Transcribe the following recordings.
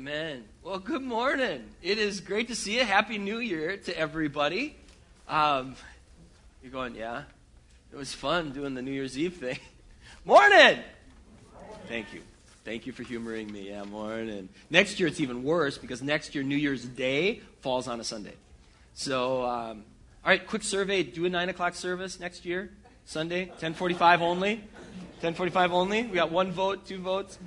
Amen. Well, good morning. It is great to see you. Happy New Year to everybody. Um, you're going, yeah? It was fun doing the New Year's Eve thing. morning! Thank you. Thank you for humoring me. Yeah, morning. Next year it's even worse because next year New Year's Day falls on a Sunday. So, um, all right, quick survey. Do a 9 o'clock service next year, Sunday, 1045 only. 1045 only. We got one vote, two votes.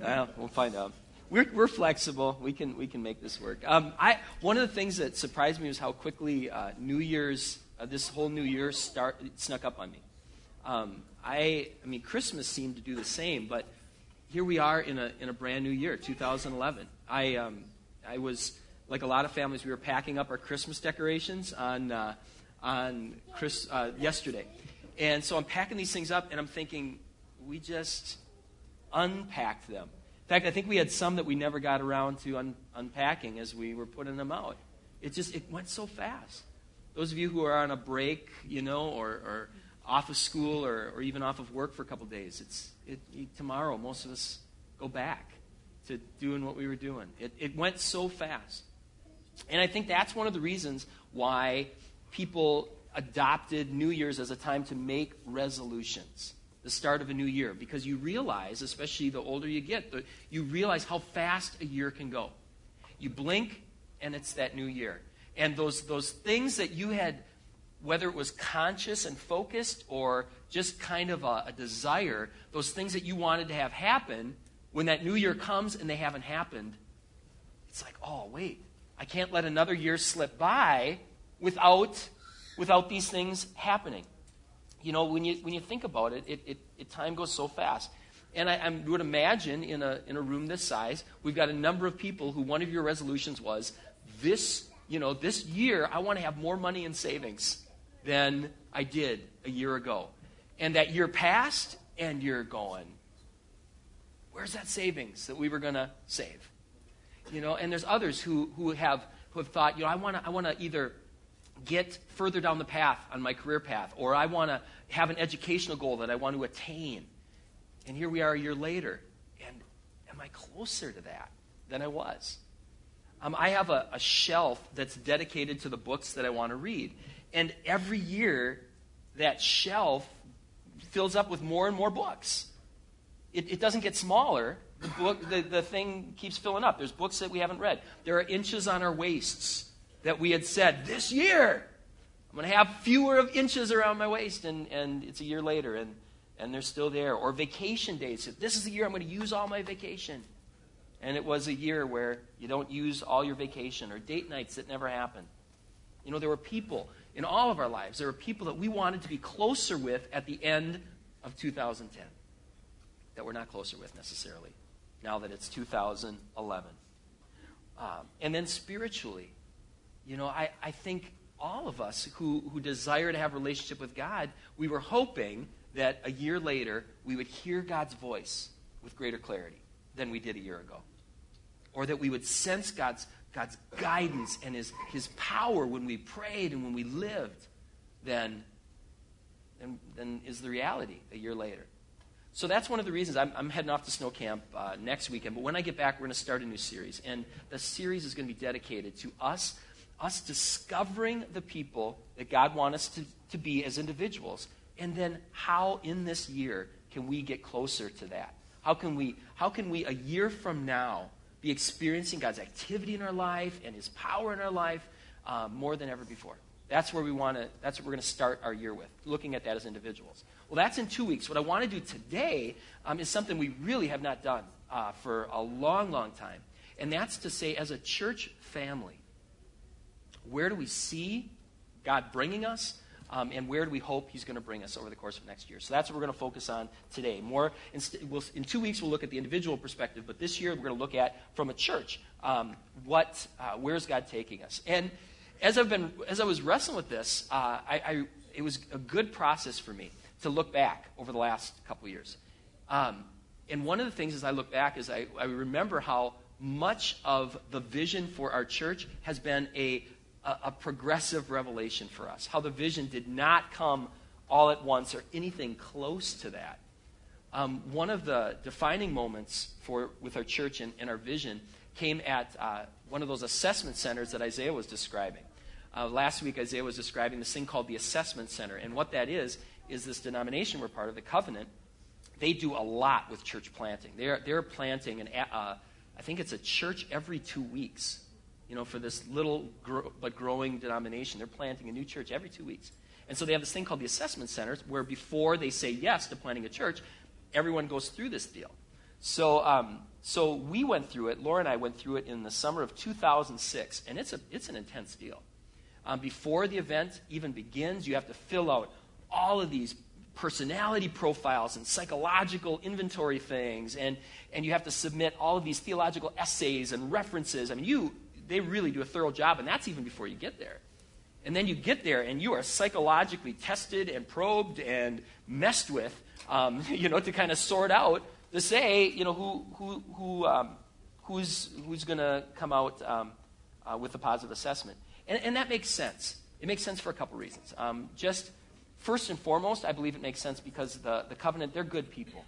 Uh, we'll find out we're, we're flexible. We can, we can make this work. Um, I, one of the things that surprised me was how quickly uh, New Year's, uh, this whole New Year start, snuck up on me. Um, I, I mean, Christmas seemed to do the same, but here we are in a, in a brand new year, 2011. I, um, I was, like a lot of families, we were packing up our Christmas decorations on, uh, on Chris, uh, yesterday. And so I'm packing these things up, and I'm thinking, we just unpacked them in fact, I think we had some that we never got around to un- unpacking as we were putting them out. It just it went so fast. Those of you who are on a break, you know, or, or off of school or, or even off of work for a couple days, it's it, tomorrow. Most of us go back to doing what we were doing. It, it went so fast, and I think that's one of the reasons why people adopted New Year's as a time to make resolutions the start of a new year because you realize, especially the older you get, the, you realize how fast a year can go. You blink, and it's that new year. And those, those things that you had, whether it was conscious and focused or just kind of a, a desire, those things that you wanted to have happen, when that new year comes and they haven't happened, it's like, oh, wait, I can't let another year slip by without, without these things happening you know, when you, when you think about it, it, it, it time goes so fast. And I, I, would imagine in a, in a room this size, we've got a number of people who one of your resolutions was this, you know, this year I want to have more money in savings than I did a year ago. And that year passed, and you're going, where's that savings that we were going to save? You know, and there's others who, who, have, who have thought, you know, I want to I wanna either get further down the path on my career path, or I want to have an educational goal that I want to attain. And here we are a year later. And am I closer to that than I was? Um, I have a, a shelf that's dedicated to the books that I want to read. And every year, that shelf fills up with more and more books. It, it doesn't get smaller. The, book, the, the thing keeps filling up. There's books that we haven't read. There are inches on our waists that we had said, this year, I'm going to have fewer of inches around my waist, and, and it's a year later, and, and they're still there. Or vacation days. If this is the year I'm going to use all my vacation. And it was a year where you don't use all your vacation, or date nights that never happened. You know, there were people in all of our lives, there were people that we wanted to be closer with at the end of 2010 that we're not closer with necessarily now that it's 2011. Um, and then spiritually, you know, I, I think all of us who, who desire to have a relationship with God, we were hoping that a year later we would hear God's voice with greater clarity than we did a year ago. Or that we would sense God's, God's guidance and his, his power when we prayed and when we lived than, than, than is the reality a year later. So that's one of the reasons I'm, I'm heading off to snow camp uh, next weekend. But when I get back, we're going to start a new series. And the series is going to be dedicated to us us discovering the people that God wants us to, to be as individuals. And then how in this year can we get closer to that? How can we, how can we a year from now, be experiencing God's activity in our life and His power in our life uh, more than ever before? That's where we want to. That's what we're going to start our year with, looking at that as individuals. Well, that's in two weeks. What I want to do today um, is something we really have not done uh, for a long, long time, and that's to say, as a church family, where do we see God bringing us? Um, and where do we hope He's going to bring us over the course of next year? So that's what we're going to focus on today. More in, we'll, in two weeks, we'll look at the individual perspective, but this year we're going to look at from a church um, what uh, where's God taking us? And as I've been as I was wrestling with this, uh, I, I, it was a good process for me to look back over the last couple years. Um, and one of the things as I look back is I, I remember how much of the vision for our church has been a a, a progressive revelation for us. How the vision did not come all at once or anything close to that. Um, one of the defining moments for with our church and, and, our vision came at uh, one of those assessment centers that Isaiah was describing. Uh, last week, Isaiah was describing this thing called the Assessment Center. And what that is, is this denomination we're part of, the Covenant. They do a lot with church planting. They're, they're planting, an, uh, I think it's a church every two weeks. You know, for this little gro- but growing denomination, they're planting a new church every two weeks. And so they have this thing called the Assessment Centers, where before they say yes to planting a church, everyone goes through this deal. So, um, so we went through it. Laura and I went through it in the summer of 2006, and it's, a, it's an intense deal. Um, before the event even begins, you have to fill out all of these personality profiles and psychological inventory things, and, and you have to submit all of these theological essays and references. I mean, you, they really do a thorough job, and that's even before you get there. And then you get there, and you are psychologically tested and probed and messed with, um, you know, to kind of sort out to say, you know, who, who, who, um, who's, who's going to come out um, uh, with a positive assessment. And, and, that makes sense. It makes sense for a couple reasons. Um, just first and foremost, I believe it makes sense because the, the covenant, they're good people.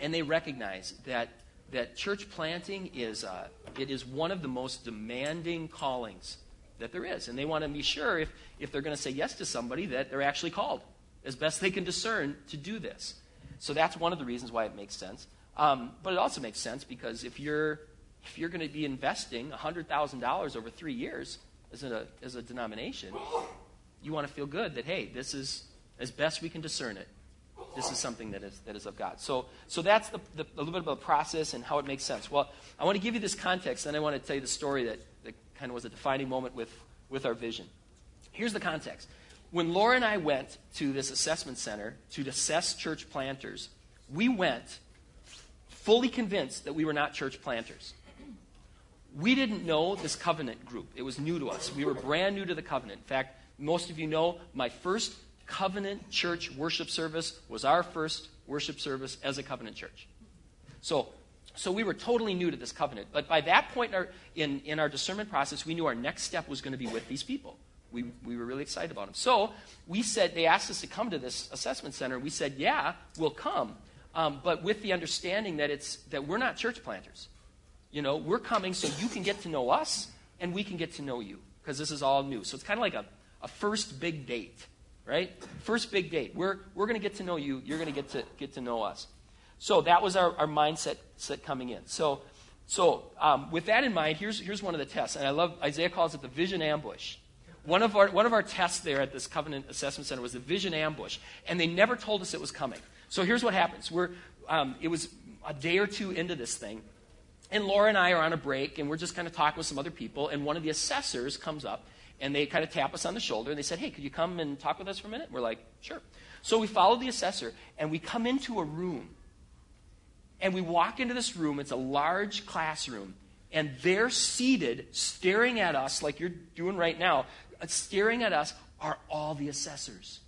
And they recognize that, that church planting is, uh, it is one of the most demanding callings that there is. And they want to be sure if, if they're going to say yes to somebody that they're actually called as best they can discern to do this. So that's one of the reasons why it makes sense. Um, but it also makes sense because if you're, if you're going to be investing $100,000 over three years as a, as a denomination, you want to feel good that, hey, this is, as best we can discern it, this is something that is, that is of God. So, so that's the, the, a little bit about the process and how it makes sense. Well, I want to give you this context, and I want to tell you the story that, that kind of was a defining moment with, with our vision. Here's the context when Laura and I went to this assessment center to assess church planters, we went fully convinced that we were not church planters. We didn't know this covenant group. It was new to us. We were brand new to the covenant. In fact, most of you know my first covenant church worship service was our first worship service as a covenant church. So, so we were totally new to this covenant. But by that point in our, in, in our discernment process, we knew our next step was going to be with these people we, we were really excited about them. So we said, they asked us to come to this assessment center. We said, yeah, we'll come. Um, but with the understanding that, it's, that we're not church planters. You know, we're coming so you can get to know us and we can get to know you because this is all new. So it's kind of like a, a first big date, right? First big date. We're, we're going to get to know you. You're going to get to get to know us. So that was our, our mindset set coming in. So, so um, with that in mind, here's, here's one of the tests. And I love, Isaiah calls it the vision ambush one of, our, one of our tests there at this Covenant Assessment Center was the vision ambush, and they never told us it was coming. So here's what happens. We're, um, it was a day or two into this thing, and Laura and I are on a break, and we're just kind of talking with some other people, and one of the assessors comes up, and they kind of tap us on the shoulder, and they said, hey, could you come and talk with us for a minute? We're like, sure. So we follow the assessor, and we come into a room, and we walk into this room. It's a large classroom, and they're seated, staring at us like you're doing right now, uh, staring at us are all the assessors.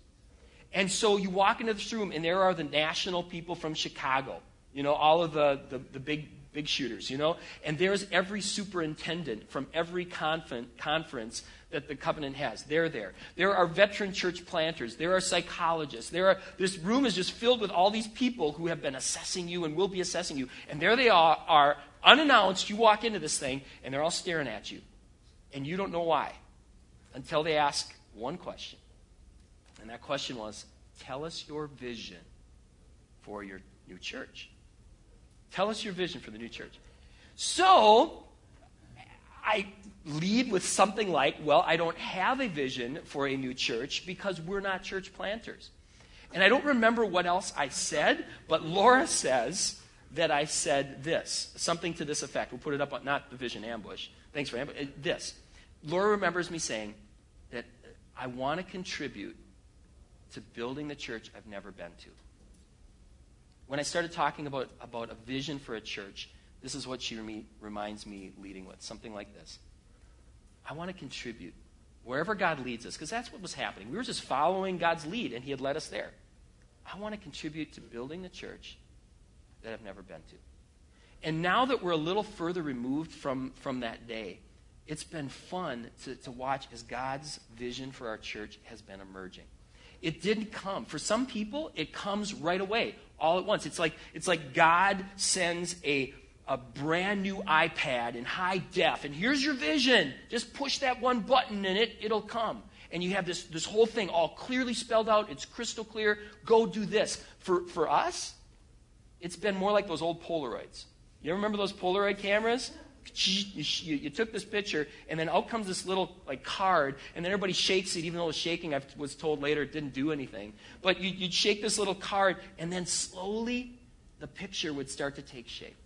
And so you walk into this room, and there are the national people from Chicago, you know, all of the, the, the big, big shooters, you know. And there's every superintendent from every conference that the covenant has. They're there. There are veteran church planters. There are psychologists. There are, this room is just filled with all these people who have been assessing you and will be assessing you. And there they are, are unannounced. You walk into this thing, and they're all staring at you. And you don't know why until they ask one question. And that question was Tell us your vision for your new church. Tell us your vision for the new church. So, I lead with something like, Well, I don't have a vision for a new church because we're not church planters. And I don't remember what else I said, but Laura says that I said this, something to this effect. We'll put it up on, not the vision ambush. Thanks for ambush. Uh, this. Laura remembers me saying, that I want to contribute to building the church I've never been to. When I started talking about, about a vision for a church, this is what she remi- reminds me leading with something like this. I want to contribute wherever God leads us, because that's what was happening. We were just following God's lead, and He had led us there. I want to contribute to building the church that I've never been to. And now that we're a little further removed from, from that day, it's been fun to, to watch as God's vision for our church has been emerging. It didn't come. For some people, it comes right away, all at once. It's like, it's like God sends a, a brand new iPad in high def, and here's your vision. Just push that one button and it, it'll come. And you have this, this whole thing all clearly spelled out. It's crystal clear. Go do this. For, for us, it's been more like those old Polaroids. You remember those Polaroid cameras? You, you, took this picture, and then out comes this little like card, and then everybody shakes it, even though it was shaking. I was told later it didn't do anything. But you, you'd shake this little card, and then slowly the picture would start to take shape.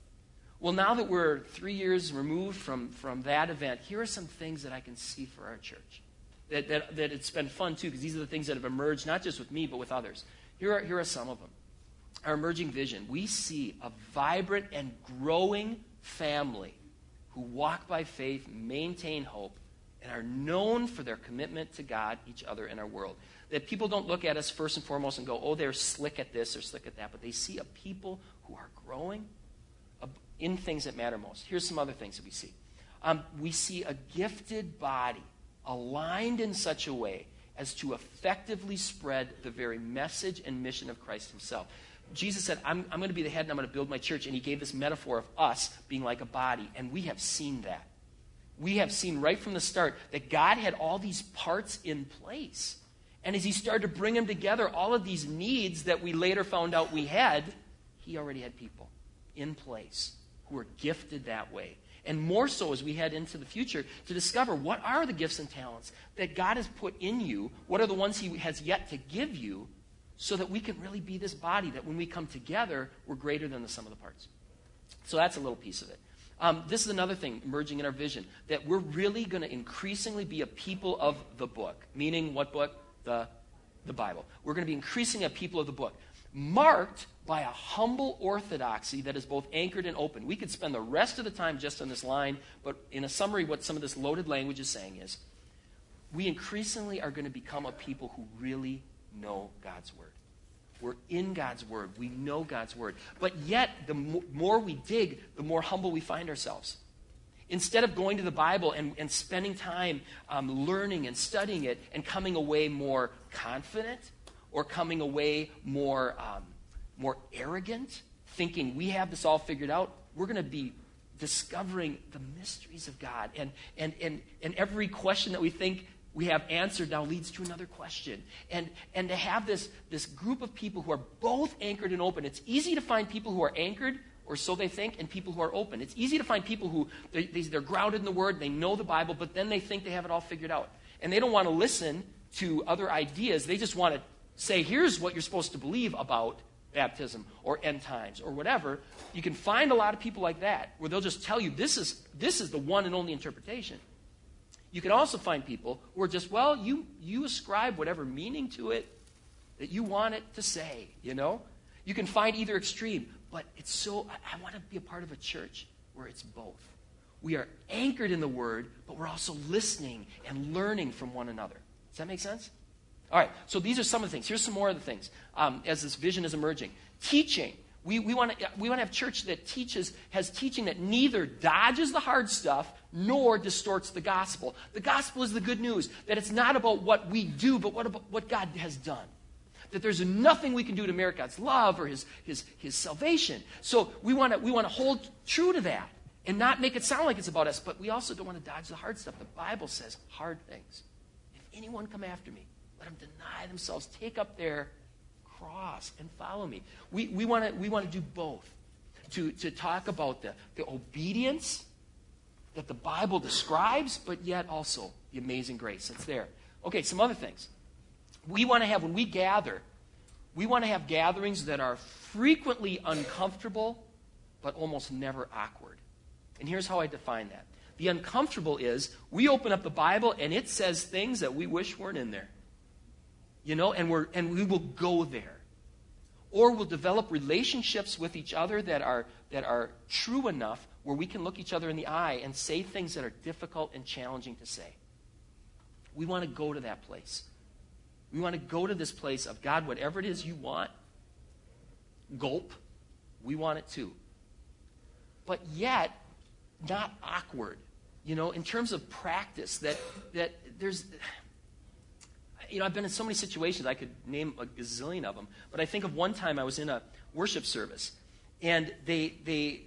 Well, now that we're three years removed from, from that event, here are some things that I can see for our church. That, that, that it's been fun, too, because these are the things that have emerged, not just with me, but with others. Here are, here are some of them. Our emerging vision. We see a vibrant and growing family who walk by faith, maintain hope, and are known for their commitment to God, each other, and our world. That people don't look at us first and foremost and go, oh, they're slick at this or slick at that, but they see a people who are growing in things that matter most. Here's some other things that we see. Um, we see a gifted body aligned in such a way as to effectively spread the very message and mission of Christ himself. Jesus said, I'm, I'm going to be the head and I'm going to build my church. And he gave this metaphor of us being like a body. And we have seen that. We have seen right from the start that God had all these parts in place. And as he started to bring them together, all of these needs that we later found out we had, he already had people in place who were gifted that way. And more so as we head into the future to discover what are the gifts and talents that God has put in you, what are the ones he has yet to give you so that we can really be this body that when we come together, we're greater than the sum of the parts. So that's a little piece of it. Um, this is another thing emerging in our vision that we're really going to increasingly be a people of the book. Meaning, what book? The, the Bible. We're going to be increasingly a people of the book, marked by a humble orthodoxy that is both anchored and open. We could spend the rest of the time just on this line, but in a summary, what some of this loaded language is saying is we increasingly are going to become a people who really know God's Word. We're in God's Word. We know God's Word. But yet, the more we dig, the more humble we find ourselves. Instead of going to the Bible and, and spending time um, learning and studying it and coming away more confident or coming away more, um, more arrogant, thinking we have this all figured out, we're going to be discovering the mysteries of God. And, and, and, and every question that we think we have answered now leads to another question. And, and to have this, this group of people who are both anchored and open, it's easy to find people who are anchored, or so they think, and people who are open. It's easy to find people who they, they, are grounded in the Word, they know the Bible, but then they think they have it all figured out. And they don't want to listen to other ideas. They just want to say, here's what you're supposed to believe about baptism or end times or whatever. You can find a lot of people like that where they'll just tell you this is, this is the one and only interpretation. You can also find people who are just, well, you, you ascribe whatever meaning to it that you want it to say, you know? You can find either extreme, but it's so, I, I want to be a part of a church where it's both. We are anchored in the Word, but we're also listening and learning from one another. Does that make sense? All right, so these are some of the things. Here's some more of the things um, as this vision is emerging. Teaching. We, we want to we wanna have church that teaches, has teaching that neither dodges the hard stuff nor distorts the gospel. The gospel is the good news that it's not about what we do, but what, about what God has done. That there's nothing we can do to merit God's love or his, his, his salvation. So we want to we wanna hold true to that and not make it sound like it's about us, but we also don't want to dodge the hard stuff. The Bible says hard things. If anyone come after me, let them deny themselves, take up their cross, and follow me. We, we want to we wanna do both. To, to talk about the, the obedience that the Bible describes, but yet also the amazing grace that's there. Okay, some other things. We want to have, when we gather, we want to have gatherings that are frequently uncomfortable, but almost never awkward. And here's how I define that the uncomfortable is we open up the Bible and it says things that we wish weren't in there. You know, and, we're, and we will go there. Or we'll develop relationships with each other that are, that are true enough where we can look each other in the eye and say things that are difficult and challenging to say. We want to go to that place. We want to go to this place of God, whatever it is you want, gulp, we want it too. But yet, not awkward. You know, in terms of practice, that, that there's, you know, I've been in so many situations, I could name a gazillion of them, but I think of one time I was in a worship service, and they, they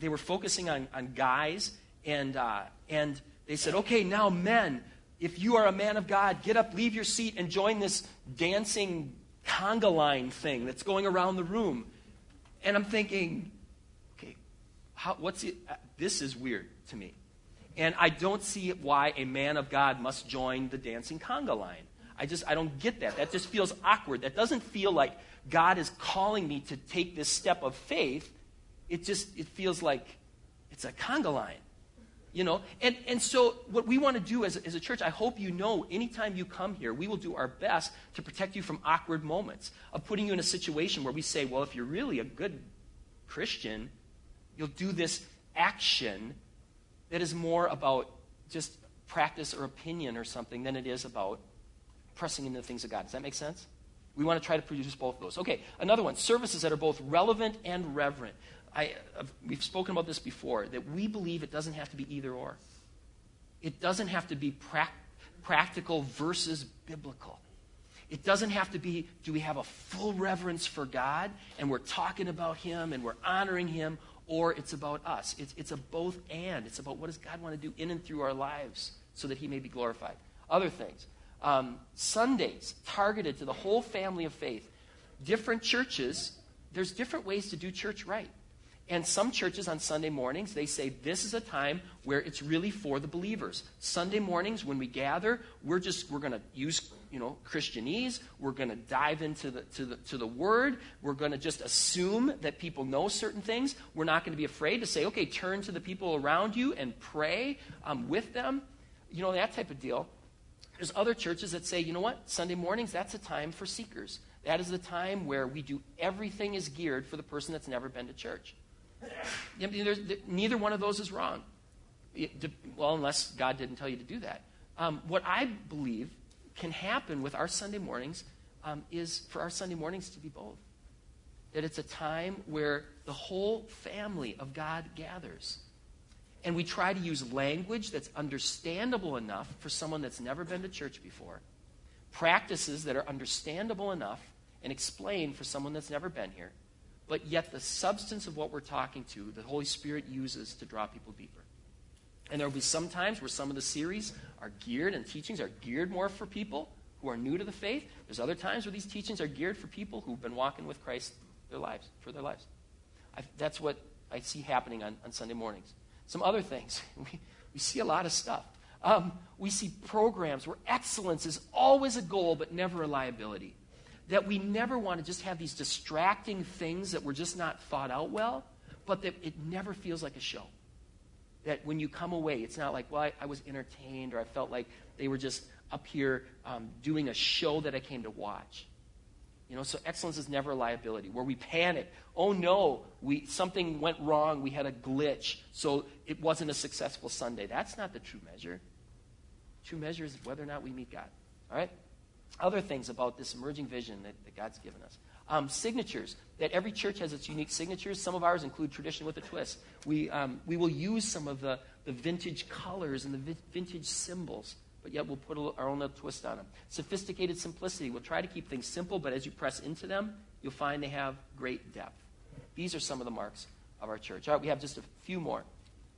they were focusing on, on guys, and, uh, and they said, okay, now men, if you are a man of God, get up, leave your seat, and join this dancing conga line thing that's going around the room. And I'm thinking, okay, how, what's it? Uh, this is weird to me. And I don't see why a man of God must join the dancing conga line. I just, I don't get that. That just feels awkward. That doesn't feel like God is calling me to take this step of faith. It just, it feels like it's a conga line. You know, and, and so what we want to do as, as a church, I hope you know, anytime you come here, we will do our best to protect you from awkward moments of putting you in a situation where we say, well, if you're really a good Christian, you'll do this action that is more about just practice or opinion or something than it is about pressing into the things of God. Does that make sense? We want to try to produce both of those. Okay, another one services that are both relevant and reverent. I, we've spoken about this before, that we believe it doesn't have to be either or. It doesn't have to be pra- practical versus biblical. It doesn't have to be, do we have a full reverence for God and we're talking about Him and we're honoring Him, or it's about us. It's, it's a both and. It's about what does God want to do in and through our lives so that He may be glorified. Other things. Um, Sundays targeted to the whole family of faith. Different churches, there's different ways to do church right. And some churches on Sunday mornings, they say this is a time where it's really for the believers. Sunday mornings, when we gather, we're just, we're going to use, you know, Christianese. We're going to dive into the, to the, to the Word. We're going to just assume that people know certain things. We're not going to be afraid to say, okay, turn to the people around you and pray um, with them. You know, that type of deal. There's other churches that say, you know what? Sunday mornings, that's a time for seekers. That is the time where we do everything is geared for the person that's never been to church. Neither one of those is wrong. Well, unless God didn't tell you to do that. Um, what I believe can happen with our Sunday mornings um, is for our Sunday mornings to be both. That it's a time where the whole family of God gathers. And we try to use language that's understandable enough for someone that's never been to church before, practices that are understandable enough and explained for someone that's never been here but yet the substance of what we're talking to, the Holy Spirit uses to draw people deeper. And there will be some times where some of the series are geared and teachings are geared more for people who are new to the faith. There's other times where these teachings are geared for people who've been walking with Christ their lives, for their lives. I, that's what I see happening on, on Sunday mornings. Some other things. We, we see a lot of stuff. Um, we see programs where excellence is always a goal but never a liability that we never want to just have these distracting things that were just not thought out well, but that it never feels like a show. That when you come away, it's not like, well, I, I was entertained or I felt like they were just up here um, doing a show that I came to watch. You know, so excellence is never a liability. Where we panic, oh no, we something went wrong, we had a glitch, so it wasn't a successful Sunday. That's not the true measure. True measure is whether or not we meet God. All right? other things about this emerging vision that, that God's given us. Um, signatures, that every church has its unique signatures. Some of ours include tradition with a twist. We, um, we will use some of the, the vintage colors and the vi- vintage symbols, but yet we'll put our own little twist on them. Sophisticated simplicity. We'll try to keep things simple, but as you press into them, you'll find they have great depth. These are some of the marks of our church. All right, we have just a few more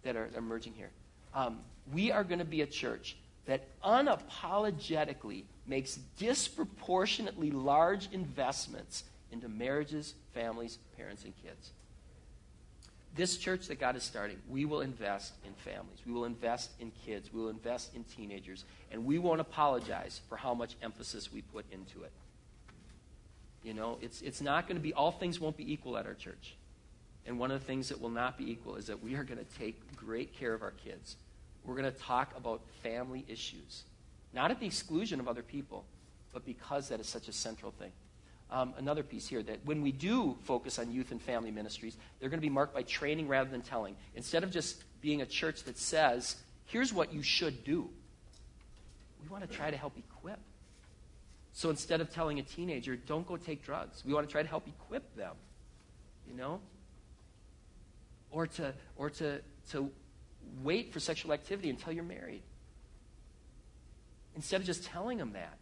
that are emerging here. Um, we are going to be a church that unapologetically makes disproportionately large investments into marriages, families, parents, and kids. This church that God is starting, we will invest in families. We will invest in kids. We will invest in teenagers. And we won't apologize for how much emphasis we put into it. You know, it's, it's not going to be, all things won't be equal at our church. And one of the things that will not be equal is that we are going to take great care of our kids. We're going to talk about family issues. Not at the exclusion of other people, but because that is such a central thing. Um, another piece here that when we do focus on youth and family ministries, they're going to be marked by training rather than telling. Instead of just being a church that says, here's what you should do, we want to try to help equip. So instead of telling a teenager, don't go take drugs, we want to try to help equip them, you know? Or to, or to, to wait for sexual activity until you're married instead of just telling them that,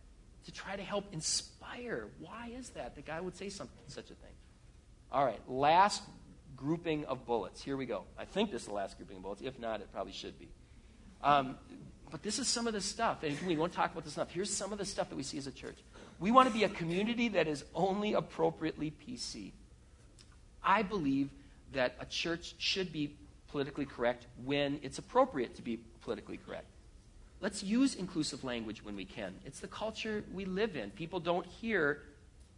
to try to help inspire. Why is that The guy would say something, such a thing? All right, last grouping of bullets. Here we go. I think this is the last grouping of bullets. If not, it probably should be. Um, but this is some of the stuff, and we won't talk about this enough. Here's some of the stuff that we see as a church. We want to be a community that is only appropriately PC. I believe that a church should be politically correct when it's appropriate to be politically correct. Let's use inclusive language when we can. It's the culture we live in. People don't hear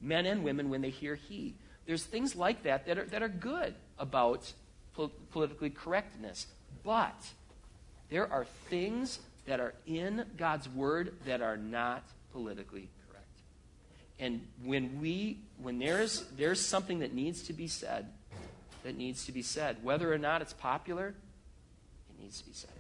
men and women when they hear he. There's things like that that are, that are good about po- politically correctness. But there are things that are in God's word that are not politically correct. And when we when there's there's something that needs to be said, that needs to be said, whether or not it's popular, it needs to be said.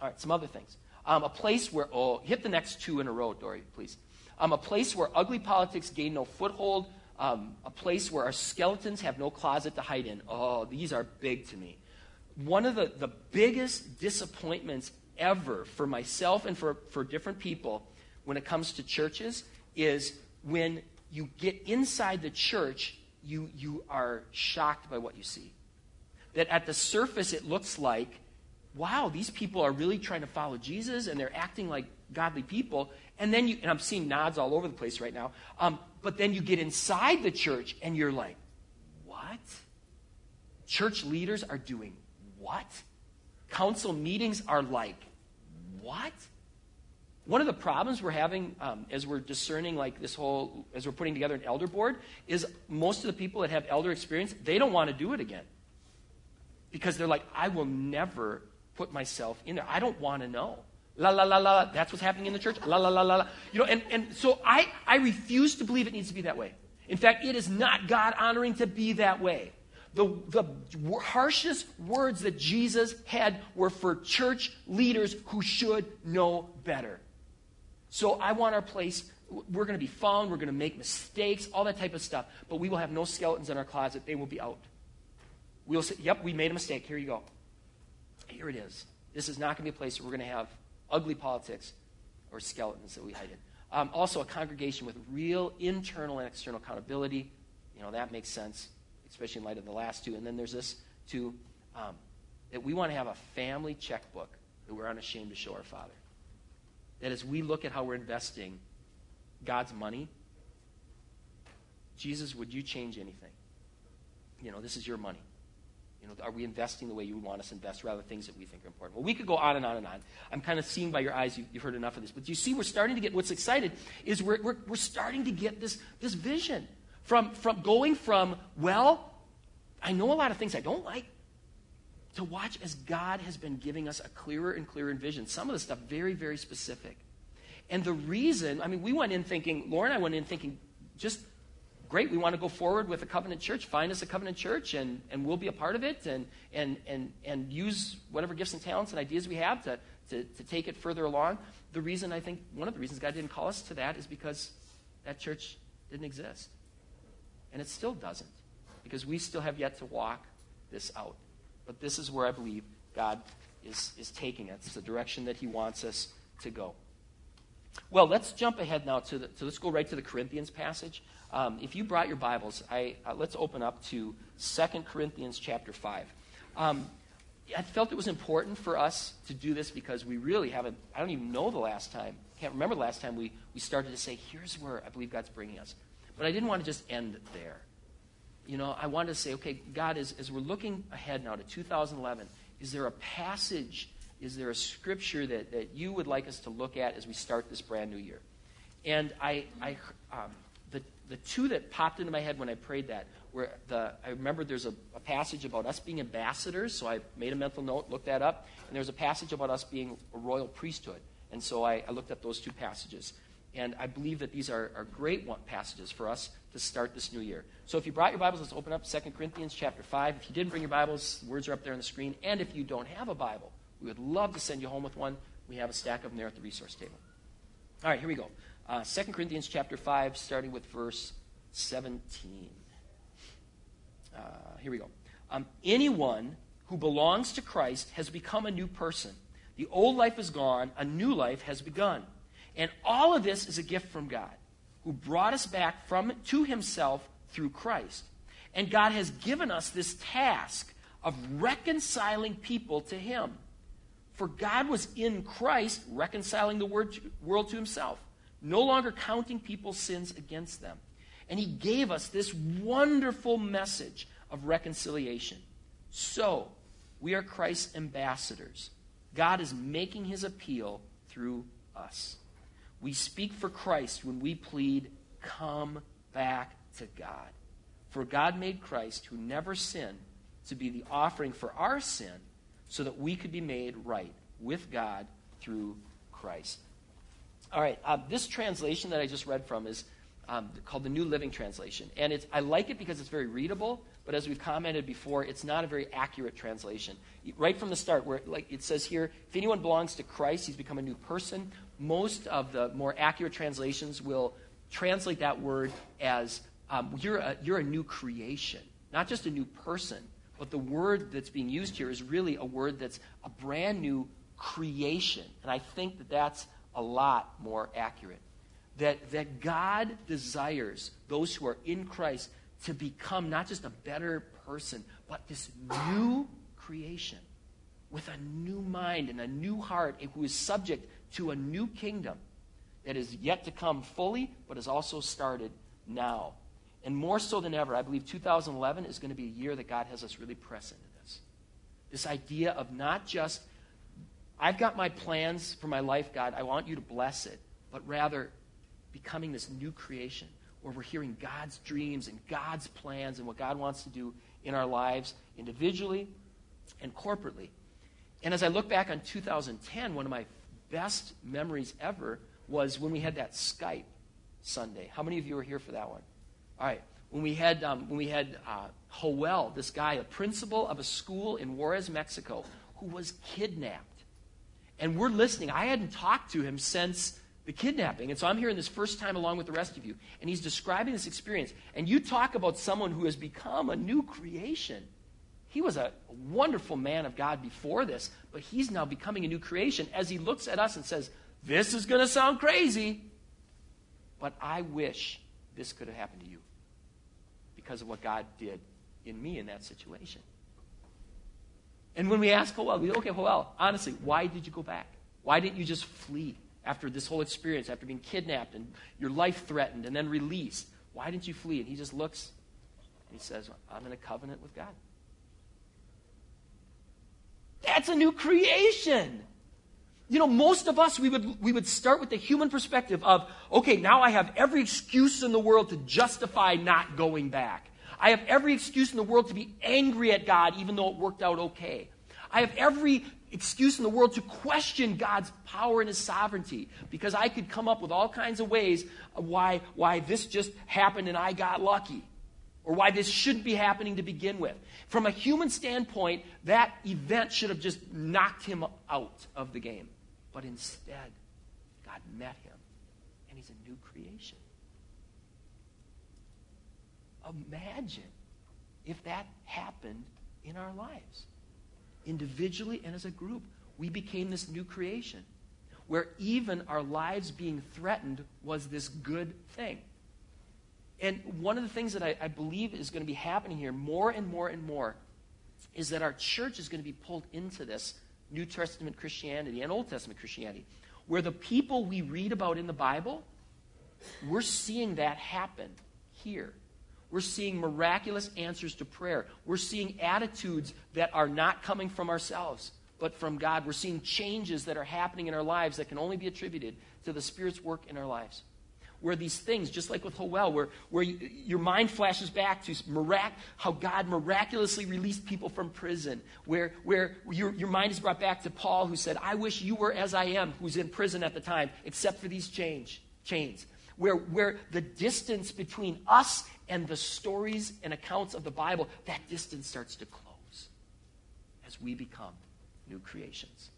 All right, some other things. Um, a place where, oh, hit the next two in a row, Dory, please. Um, a place where ugly politics gain no foothold. Um, a place where our skeletons have no closet to hide in. Oh, these are big to me. One of the, the biggest disappointments ever for myself and for, for different people when it comes to churches is when you get inside the church, you, you are shocked by what you see. That at the surface, it looks like wow, these people are really trying to follow Jesus and they're acting like godly people. And then you, and I'm seeing nods all over the place right now. Um, but then you get inside the church and you're like, what? Church leaders are doing what? Council meetings are like, what? One of the problems we're having um, as we're discerning, like this whole, as we're putting together an elder board, is most of the people that have elder experience, they don't want to do it again. Because they're like, I will never put myself in there. I don't want to know. La la la la. That's what's happening in the church. La la la la la. You know, and, and so I, I refuse to believe it needs to be that way. In fact, it is not God honoring to be that way. The, the harshest words that Jesus had were for church leaders who should know better. So I want our place, we're going to be found, we're going to make mistakes, all that type of stuff, but we will have no skeletons in our closet. They will be out. We'll say, yep, we made a mistake. Here you go. Here it is. This is not going to be a place where we're going to have ugly politics or skeletons that we hide in. Um, also, a congregation with real internal and external accountability. You know, that makes sense, especially in light of the last two. And then there's this, too, um, that we want to have a family checkbook that we're unashamed to show our Father. That as we look at how we're investing God's money, Jesus, would you change anything? You know, this is your money. You know, are we investing the way you would want us to invest rather than things that we think are important? Well, we could go on and on and on. I'm kind of seeing by your eyes you, have heard enough of this. But you see, we're starting to get what's excited is we're, we're, we're starting to get this, this vision from, from going from, well, I know a lot of things I don't like, to watch as God has been giving us a clearer and clearer vision. Some of the stuff very, very specific. And the reason, I mean, we went in thinking, Laura and I went in thinking, just great, we want to go forward with a covenant church. Find us a covenant church, and, and we'll be a part of it and, and, and, and use whatever gifts and talents and ideas we have to, to, to take it further along. The reason I think, one of the reasons God didn't call us to that is because that church didn't exist. And it still doesn't, because we still have yet to walk this out. But this is where I believe God is, is taking us. It's the direction that He wants us to go. Well, let's jump ahead now to the, so let's go right to the Corinthians passage. Um, if you brought your Bibles, I, uh, let's open up to 2 Corinthians chapter 5. Um, I felt it was important for us to do this because we really haven't, I don't even know the last time, can't remember the last time we, we started to say, here's where I believe God's bringing us. But I didn't want to just end there. You know, I wanted to say, okay, God, as, as we're looking ahead now to 2011, is there a passage, is there a scripture that, that you would like us to look at as we start this brand new year? And I, I um, the two that popped into my head when I prayed that were the, I remember there's a, a, passage about us being ambassadors, so I made a mental note, looked that up, and there's a passage about us being a royal priesthood. And so I, I looked up those two passages. And I believe that these are, are great passages for us to start this new year. So if you brought your Bibles, let's open up 2 Corinthians chapter 5. If you didn't bring your Bibles, the words are up there on the screen. And if you don't have a Bible, we would love to send you home with one. We have a stack of them there at the resource table. All right, here we go. Uh, 2 Corinthians chapter 5, starting with verse 17. Uh, here we go. Um, anyone who belongs to Christ has become a new person. The old life is gone, a new life has begun. And all of this is a gift from God, who brought us back from to himself through Christ. And God has given us this task of reconciling people to Him. For God was in Christ reconciling the world to Himself, no longer counting people's sins against them. And He gave us this wonderful message of reconciliation. So, we are Christ's ambassadors. God is making His appeal through us. We speak for Christ when we plead, Come back to God. For God made Christ, who never sinned, to be the offering for our sin so that we could be made right with God through Christ. All right, uh, this translation that I just read from is um, called the New Living Translation. And it's, I like it because it's very readable, but as we've commented before, it's not a very accurate translation. Right from the start, where like it says here, if anyone belongs to Christ, he's become a new person. Most of the more accurate translations will translate that word as um, you're, a, you're a new creation, not just a new person. But the word that's being used here is really a word that's a brand new creation. And I think that that's a lot more accurate. That, that God desires those who are in Christ to become not just a better person, but this new creation with a new mind and a new heart who is subject to a new kingdom that is yet to come fully, but has also started now. And more so than ever, I believe 2011 is going to be a year that God has us really press into this. This idea of not just, I've got my plans for my life, God, I want you to bless it, but rather becoming this new creation where we're hearing God's dreams and God's plans and what God wants to do in our lives individually and corporately. And as I look back on 2010, one of my best memories ever was when we had that Skype Sunday. How many of you were here for that one? All right. When we had, um, when we had uh, this guy, a principal of a school in Juarez, Mexico, who was kidnapped. And we're listening. I hadn't talked to him since the kidnapping. And so I'm hearing this first time along with the rest of you. And he's describing this experience. And you talk about someone who has become a new creation. He was a wonderful man of God before this, but he's now becoming a new creation as he looks at us and says, This is going to sound crazy, but I wish this could have happened to you because of what God did in me in that situation. And when we ask Joel, we go, okay, Joel, honestly, why did you go back? Why didn't you just flee after this whole experience, after being kidnapped and your life threatened and then released? Why didn't you flee? And he just looks and he says, I'm in a covenant with God. That's a new creation. You know, most of us, we would, we would start with the human perspective of, okay, now I have every excuse in the world to justify not going back. I have every excuse in the world to be angry at God, even though it worked out okay. I have every excuse in the world to question God's power and his sovereignty because I could come up with all kinds of ways why, why this just happened and I got lucky or why this shouldn't be happening to begin with. From a human standpoint, that event should have just knocked him out of the game. But instead, God met him, and he's a new creation. Imagine if that happened in our lives. Individually and as a group, we became this new creation where even our lives being threatened was this good thing. And one of the things that I, I, believe is going to be happening here more and more and more is that our church is going to be pulled into this New Testament Christianity and Old Testament Christianity, where the people we read about in the Bible, we're seeing that happen here. We're seeing miraculous answers to prayer. We're seeing attitudes that are not coming from ourselves, but from God. We're seeing changes that are happening in our lives that can only be attributed to the Spirit's work in our lives where these things, just like with Joel, where, where you, your mind flashes back to mirac- how God miraculously released people from prison, where, where your, your mind is brought back to Paul, who said, I wish you were as I am, who's in prison at the time, except for these change, chains. Where, where the distance between us and the stories and accounts of the Bible, that distance starts to close as we become new creations.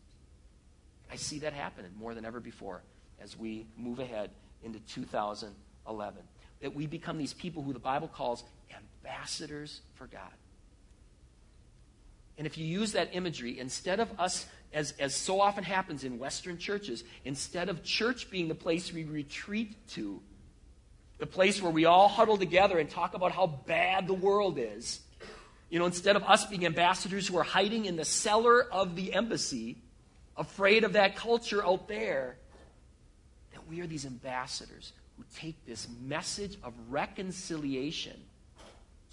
I see that happening more than ever before as we move ahead into 2011. That we become these people who the Bible calls ambassadors for God. And if you use that imagery, instead of us, as, as so often happens in Western churches, instead of church being the place we retreat to the place where we all huddle together and talk about how bad the world is. You know, instead of us being ambassadors who are hiding in the cellar of the embassy, afraid of that culture out there, we are these ambassadors who take this message of reconciliation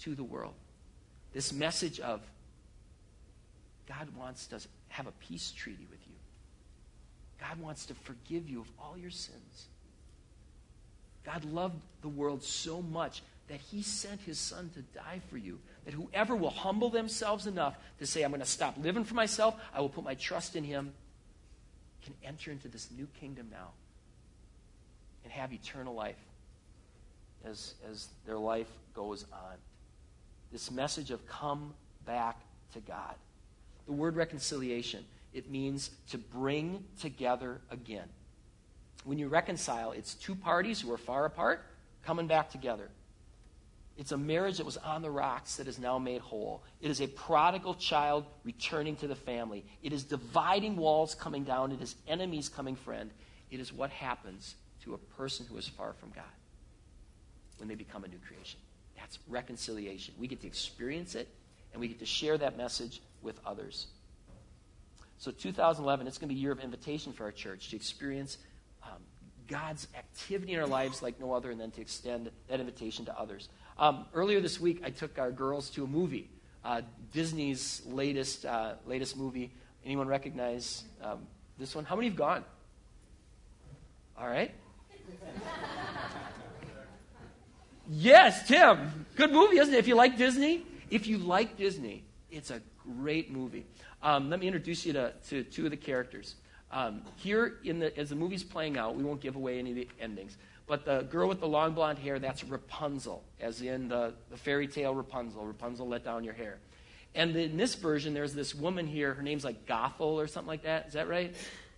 to the world. This message of God wants to have a peace treaty with you. God wants to forgive you of all your sins. God loved the world so much that he sent his son to die for you. That whoever will humble themselves enough to say, I'm going to stop living for myself, I will put my trust in him, can enter into this new kingdom now and have eternal life as, as their life goes on. This message of come back to God. The word reconciliation, it means to bring together again. When you reconcile, it's two parties who are far apart coming back together. It's a marriage that was on the rocks that is now made whole. It is a prodigal child returning to the family. It is dividing walls coming down. It is enemies coming friend. It is what happens to a person who is far from God when they become a new creation. That's reconciliation. We get to experience it, and we get to share that message with others. So, 2011, it's going to be a year of invitation for our church to experience um, God's activity in our lives like no other, and then to extend that invitation to others. Um, earlier this week, I took our girls to a movie, uh, Disney's latest uh, latest movie. Anyone recognize um, this one? How many have gone? All right. Yes, Tim. Good movie, isn't it? If you like Disney, if you like Disney, it's a great movie. Um, let me introduce you to, to two of the characters. Um, here, in the, as the movie's playing out, we won't give away any of the endings, but the girl with the long blonde hair, that's Rapunzel, as in the, the fairy tale Rapunzel. Rapunzel let down your hair. And in this version, there's this woman here, her name's like Gothel or something like that. Is that right?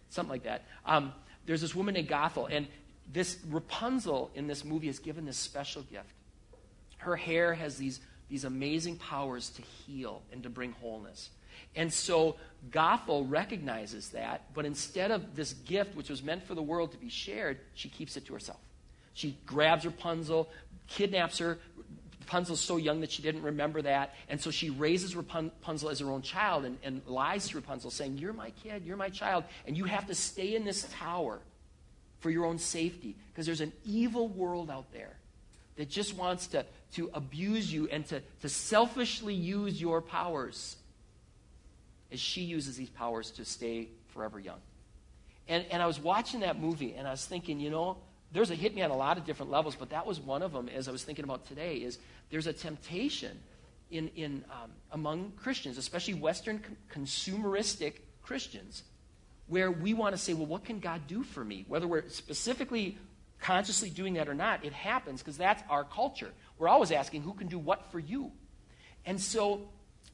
Something like that. Um, there's this woman named Gothel, and this Rapunzel in this movie is given this special gift. Her hair has these, these amazing powers to heal and to bring wholeness. And so Gothel recognizes that, but instead of this gift, which was meant for the world to be shared, she keeps it to herself. She grabs Rapunzel, kidnaps her. Rapunzel's so young that she didn't remember that. And so she raises Rapunzel as her own child and, and lies to Rapunzel, saying, You're my kid, you're my child, and you have to stay in this tower for your own safety because there's an evil world out there that just wants to, to abuse you and to, to selfishly use your powers as she uses these powers to stay forever young. And, and I was watching that movie and I was thinking, you know, there's a hit me on a lot of different levels, but that was one of them as I was thinking about today is there's a temptation in, in, um, among Christians, especially Western consumeristic Christians, where we want to say, well, what can God do for me? Whether we're specifically consciously doing that or not, it happens because that's our culture. We're always asking, who can do what for you? And so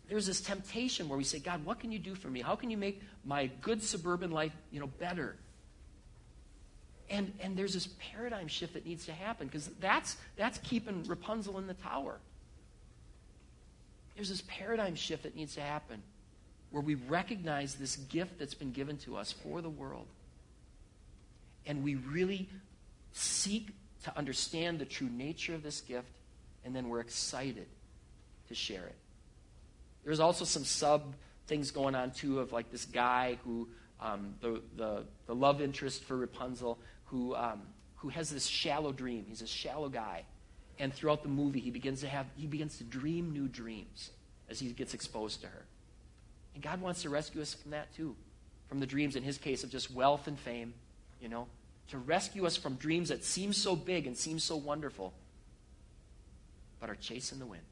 there's this temptation where we say, God, what can you do for me? How can you make my good suburban life, you know, better? And, and there's this paradigm shift that needs to happen because that's, that's keeping Rapunzel in the tower. There's this paradigm shift that needs to happen where we recognize this gift that's been given to us for the world. And we really seek to understand the true nature of this gift, and then we're excited to share it. There's also some sub things going on too of like this guy who um, the, the, the love interest for Rapunzel who um, who has this shallow dream. He's a shallow guy, and throughout the movie he begins to have he begins to dream new dreams as he gets exposed to her. And God wants to rescue us from that too, from the dreams in his case of just wealth and fame, you know, to rescue us from dreams that seem so big and seem so wonderful, but are chasing the wind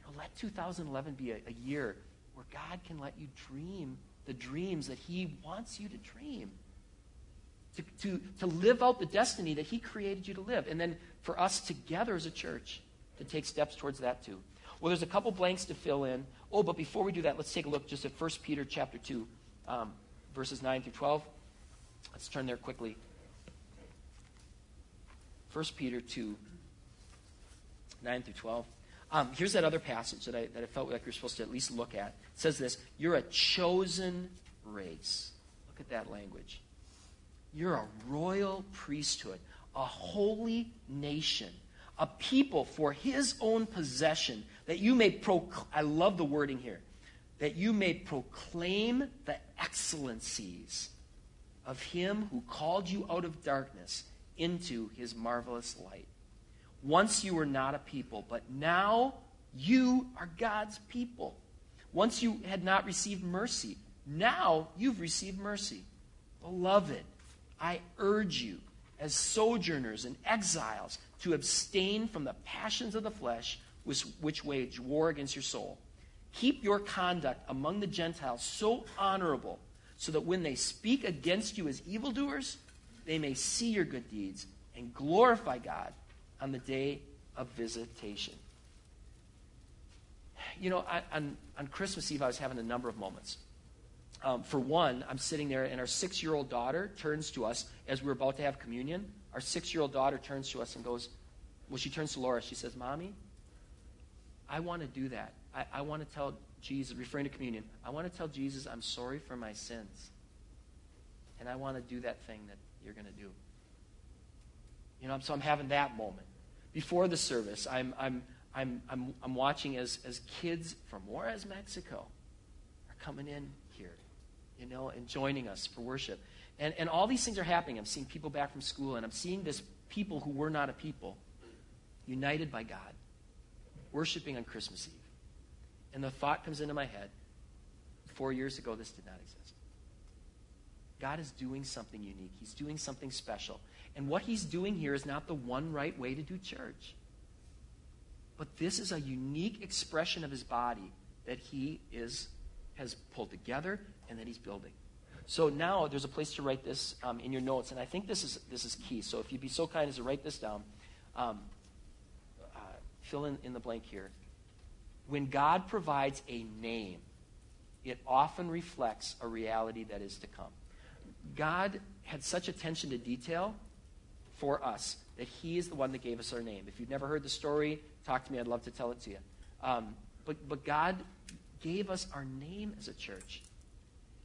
You know, let 2011 be a, a year where God can let you dream the dreams that He wants you to dream. To, to, to live out the destiny that He created you to live. And then for us together as a church to take steps towards that too. Well, there's a couple blanks to fill in. Oh, but before we do that, let's take a look just at 1 Peter chapter 2, um, verses 9 through 12. Let's turn there quickly. 1 Peter 2, 9 through 12. Um, here's that other passage that I, that I felt like are supposed to at least look at. It says this You're a chosen race. Look at that language. You're a royal priesthood, a holy nation, a people for his own possession, that you may proclaim, I love the wording here, that you may proclaim the excellencies of him who called you out of darkness into his marvelous light. Once you were not a people, but now you are God's people. Once you had not received mercy, now you've received mercy. Beloved, I urge you, as sojourners and exiles, to abstain from the passions of the flesh which, wage war against your soul. Keep your conduct among the Gentiles so honorable, so that when they speak against you as evildoers, they may see your good deeds and glorify God on the day of visitation. You know, on, on Christmas Eve, I was having a number of moments. Um, for one, I'm sitting there, and our six year old daughter turns to us as we are about to have communion. Our six year old daughter turns to us and goes, Well, she turns to Laura. She says, Mommy, I want to do that. I, I want to tell Jesus, referring to communion, I want to tell Jesus I'm sorry for my sins. And I want to do that thing that you're going to do. You know, so I'm having that moment. Before the service, I'm, I'm, I'm, I'm, I'm watching as, as kids from Juarez, Mexico are coming in here, you know, and joining us for worship. And, and all these things are happening. I'm seeing people back from school, and I'm seeing this people who were not a people united by God, worshiping on Christmas Eve. And the thought comes into my head four years ago, this did not exist. God is doing something unique, He's doing something special. And what He's doing here is not the one right way to do church. But this is a unique expression of His body that He is, has pulled together and that he's building. So now there's a place to write this um, in your notes, and I think this is, this is key. So if you'd be so kind as to write this down, um, fill in, in the blank here. When God provides a name, it often reflects a reality that is to come. God had such attention to detail for us that He is the one that gave us our name. If you've never heard the story, talk to me. I'd love to tell it to you. Um, but, but God gave us our name as a church.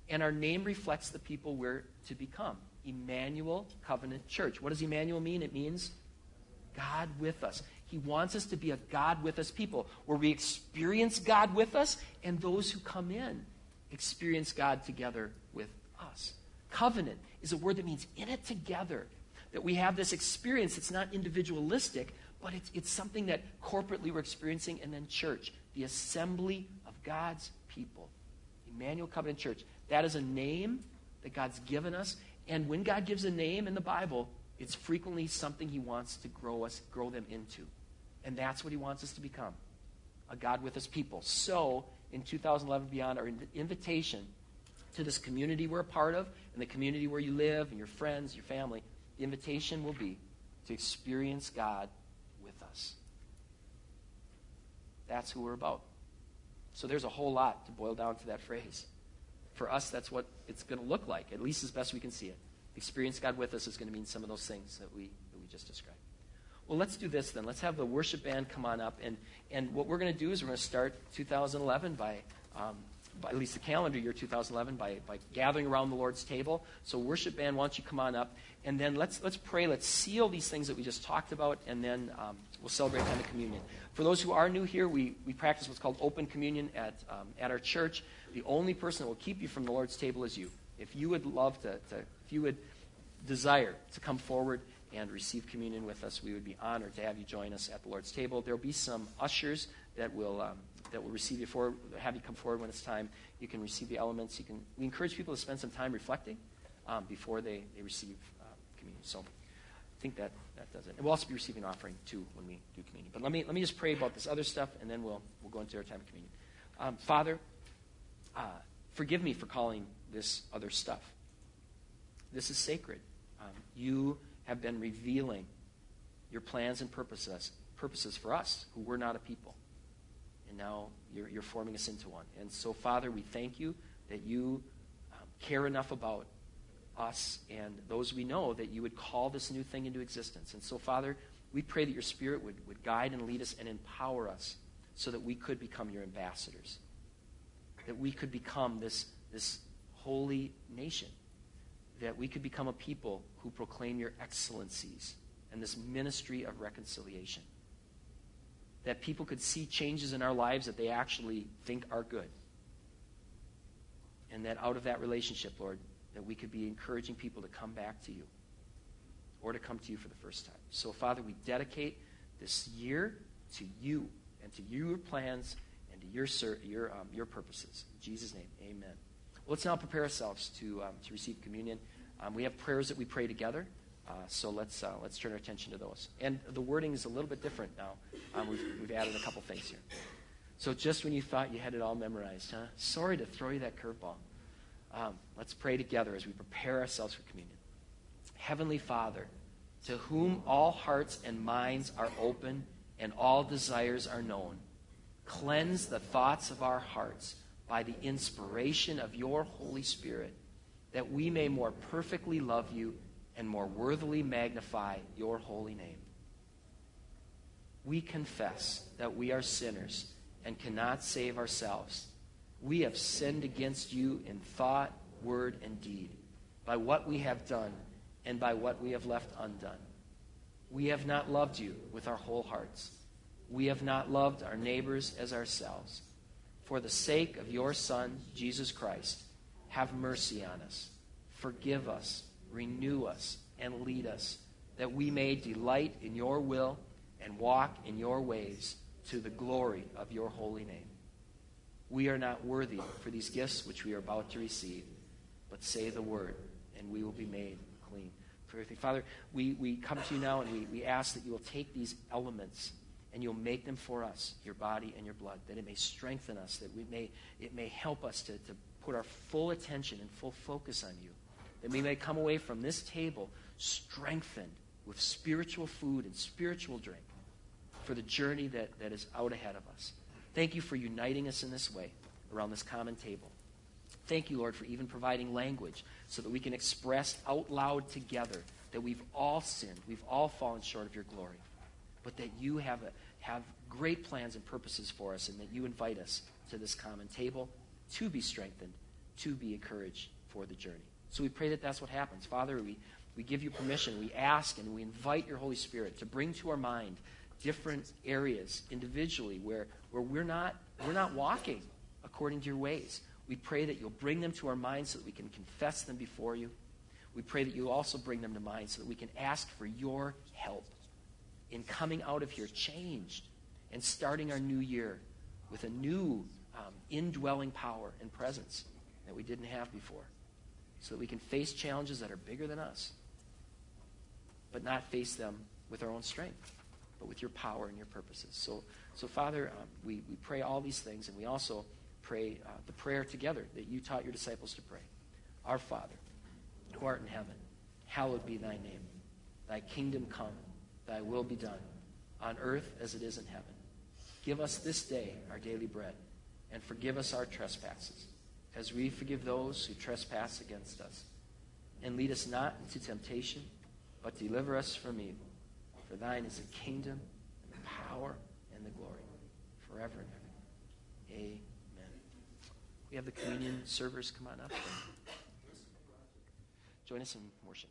And our name reflects the people we're to become Emmanuel Covenant Church. What does Emmanuel mean? It means God with us. He wants us to be a God with us people where we experience God with us, and those who come in experience God together with us. Covenant is a word that means in it together. That we have this experience that's not individualistic, but it's, it's something that corporately we're experiencing, and then church, the assembly of God's people. Emmanuel Covenant Church. That is a name that God's given us. And when God gives a name in the Bible, it's frequently something He wants to grow us, grow them into. And that's what He wants us to become a God with His people. So, in 2011 beyond, our invitation to this community we're a part of, and the community where you live, and your friends, your family, the invitation will be to experience God with us. That's who we're about. So, there's a whole lot to boil down to that phrase for us, that's what it's going to look like, at least as best we can see it. Experience God with us is going to mean some of those things that we, that we just described. Well, let's do this then. Let's have the worship band come on up. And, and what we're going to do is we're going to start 2011 by, um, by, at least the calendar year 2011, by, by gathering around the Lord's table. So, worship band, why don't you come on up? And then let's, let's pray. Let's seal these things that we just talked about, and then um, we'll celebrate time of communion. For those who are new here, we, we practice what's called open communion at, um, at our church. The only person that will keep you from the Lord's table is you. If you would love to, to if you would desire to come forward and receive communion with us, we would be honored to have you join us at the Lord's table. There will be some ushers that will um, that will receive you for have you come forward when it's time. You can receive the elements. You can. We encourage people to spend some time reflecting um, before they, they receive uh, communion. So I think that that does it. And we'll also be receiving an offering too when we do communion. But let me let me just pray about this other stuff, and then we'll we'll go into our time of communion. Um, Father uh, forgive me for calling this other stuff. This is sacred. Um, you have been revealing your plans and purposes, purposes for us who were not a people. And now you're, you're forming us into one. And so, Father, we thank you that you um, care enough about us and those we know that you would call this new thing into existence. And so, Father, we pray that your Spirit would, would guide and lead us and empower us so that we could become your ambassadors that we could become this, this holy nation, that we could become a people who proclaim your excellencies and this ministry of reconciliation. That people could see changes in our lives that they actually think are good. And that out of that relationship, Lord, that we could be encouraging people to come back to you or to come to you for the first time. So, Father, we dedicate this year to you and to your plans and to your, your, um, your purposes. In Jesus' name, amen. Let's now prepare ourselves to, um, to receive communion. Um, we have prayers that we pray together. Uh, so let's, uh, let's turn our attention to those. And the wording is a little bit different now. Um, we've, we've added a couple things here. So just when you thought you had it all memorized, huh? Sorry to throw you that curveball. Um, let's pray together as we prepare ourselves for communion. Heavenly Father, to whom all hearts and minds are open and all desires are known, cleanse the thoughts of our hearts by the inspiration of your Holy Spirit, that we may more perfectly love you and more worthily magnify your holy name. We confess that we are sinners and cannot save ourselves. We have sinned against you in thought, word, and deed, by what we have done and by what we have left undone. We have not loved you with our whole hearts. We have not loved our neighbors as ourselves. For the sake of your Son, Jesus Christ, have mercy on us. Forgive us, renew us, and lead us, that we may delight in your will and walk in your ways to the glory of your holy name. We are not worthy for these gifts which we are about to receive, but say the word, and we will be made clean. Father, we, we come to you now and we, we ask that you will take these elements and you'll make them for us, your body and your blood, that it may strengthen us, that we may, it may help us to, to put our full attention and full focus on you, that we may come away from this table strengthened with spiritual food and spiritual drink for the journey that, that is out ahead of us. Thank you for uniting us in this way around this common table. Thank you, Lord, for even providing language so that we can express out loud together that we've all sinned, we've all fallen short of your glory, but that you have, a, have great plans and purposes for us, and that you invite us to this common table to be strengthened, to be encouraged for the journey. So we pray that that's what happens. Father, we, we give you permission. We ask and we invite your Holy Spirit to bring to our mind different areas individually where, where we're, not, we're not walking according to your ways. We pray that you'll bring them to our minds so that we can confess them before you. We pray that you'll also bring them to mind so that we can ask for your help in coming out of here changed and starting our new year with a new um, indwelling power and presence that we didn't have before so that we can face challenges that are bigger than us, but not face them with our own strength, but with your power and your purposes. So, so Father, um, we, we pray all these things, and we also pray uh, the prayer together that you taught your disciples to pray. Our Father, who art in heaven, hallowed be thy name. Thy kingdom come, thy will be done, on earth as it is in heaven. Give us this day our daily bread, and forgive us our trespasses, as we forgive those who trespass against us. And lead us not into temptation, but deliver us from evil. For thine is the kingdom, and the power, and the glory, forever and ever. Amen. We have the communion servers come on up. Join us in worship.